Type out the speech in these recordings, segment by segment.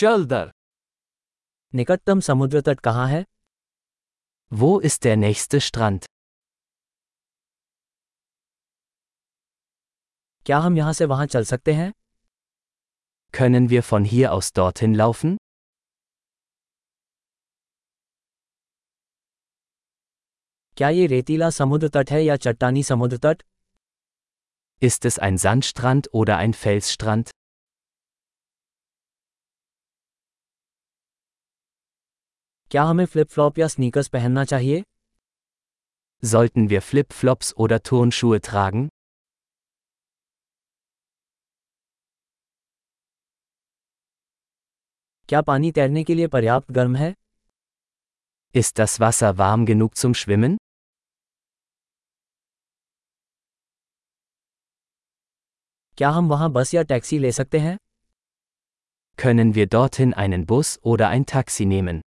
चल दर निकटतम समुद्र तट कहाँ है Wo ist der nächste Strand? क्या हम यहाँ से वहाँ चल सकते हैं Können wir von hier aus dorthin laufen? क्या ये रेतीला समुद्र तट है या चट्टानी समुद्र तट Ist es ein Sandstrand oder ein Felsstrand? क्या हमें फ्लिप फ्लॉप या स्नीकर्स पहनना चाहिए Sollten wir Flipflops oder Turnschuhe tragen? क्या पानी तैरने के लिए पर्याप्त गर्म है Ist das Wasser warm genug zum Schwimmen? क्या हम वहाँ बस या टैक्सी ले सकते हैं Können wir dorthin einen Bus oder ein Taxi nehmen?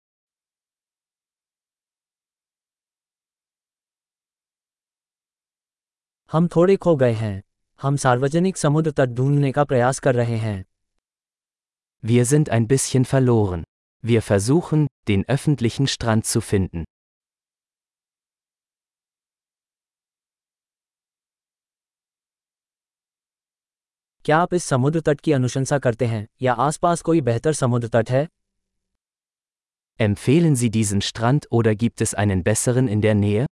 हम थोड़े खो गए हैं हम सार्वजनिक समुद्र तट ढूंढने का प्रयास कर रहे हैं Wir sind ein bisschen verloren. Wir versuchen, den öffentlichen Strand zu finden. क्या आप इस समुद्र तट की अनुशंसा करते हैं या आसपास कोई बेहतर समुद्र तट है Empfehlen Sie diesen Strand oder gibt es einen besseren in der Nähe?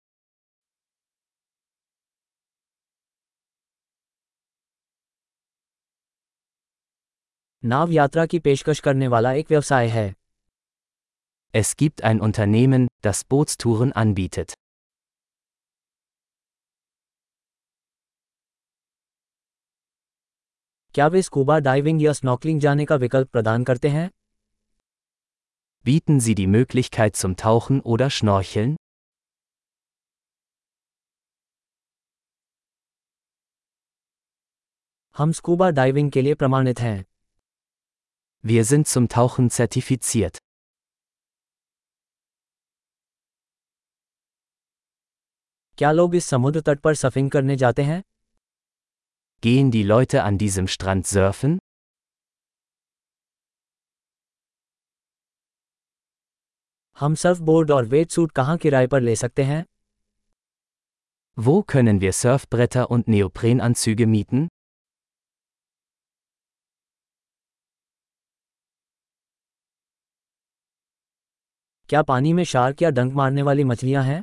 नाव यात्रा की पेशकश करने वाला एक व्यवसाय है Es gibt ein Unternehmen, das Bootstouren anbietet. क्या वे स्कूबा डाइविंग या स्नॉकलिंग जाने का विकल्प प्रदान करते हैं Bieten Sie die Möglichkeit zum Tauchen oder Schnorcheln? हम स्कूबा डाइविंग के लिए प्रमाणित हैं Wir sind zum Tauchen zertifiziert. क्या लोग इस समुद्र तट पर सफिंग करने जाते हैं Gehen die Leute an diesem Strand surfen? हम सर्फबोर्ड और वेट सूट कहाँ किराए पर ले सकते हैं Wo können wir Surfbretter und Neoprenanzüge mieten? क्या पानी में शार्क या डंक मारने वाली मछलियाँ हैं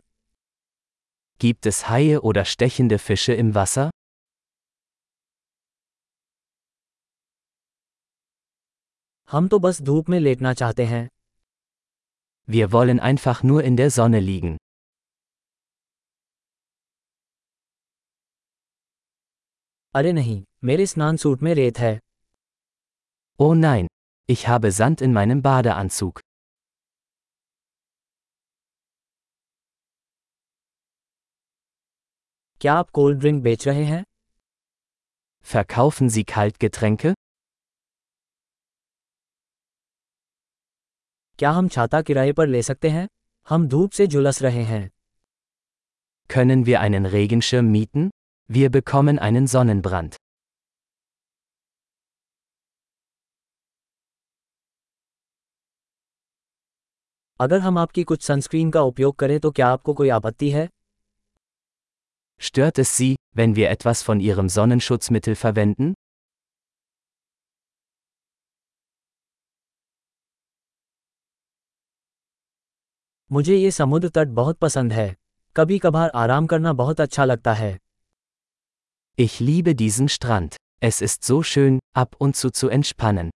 Gibt es Haie oder stechende Fische im Wasser? हम तो बस धूप में लेटना चाहते हैं Wir wollen einfach nur in der Sonne liegen. अरे नहीं मेरे स्नान सूट में रेत है Oh nein, ich habe Sand in meinem Badeanzug. क्या आप कोल्ड ड्रिंक बेच रहे हैं Verkaufen Sie Kaltgetränke? क्या हम छाता किराए पर ले सकते हैं हम धूप से झुलस रहे हैं Können wir einen Regenschirm mieten? Wir bekommen einen Sonnenbrand. अगर हम आपकी कुछ सनस्क्रीन का उपयोग करें तो क्या आपको कोई आपत्ति है Stört es Sie, wenn wir etwas von Ihrem Sonnenschutzmittel verwenden? मुझे ये समुद्र तट बहुत पसंद है कभी कभार आराम करना बहुत अच्छा लगता है Ich liebe diesen Strand. Es ist so schön, ab und zu zu entspannen.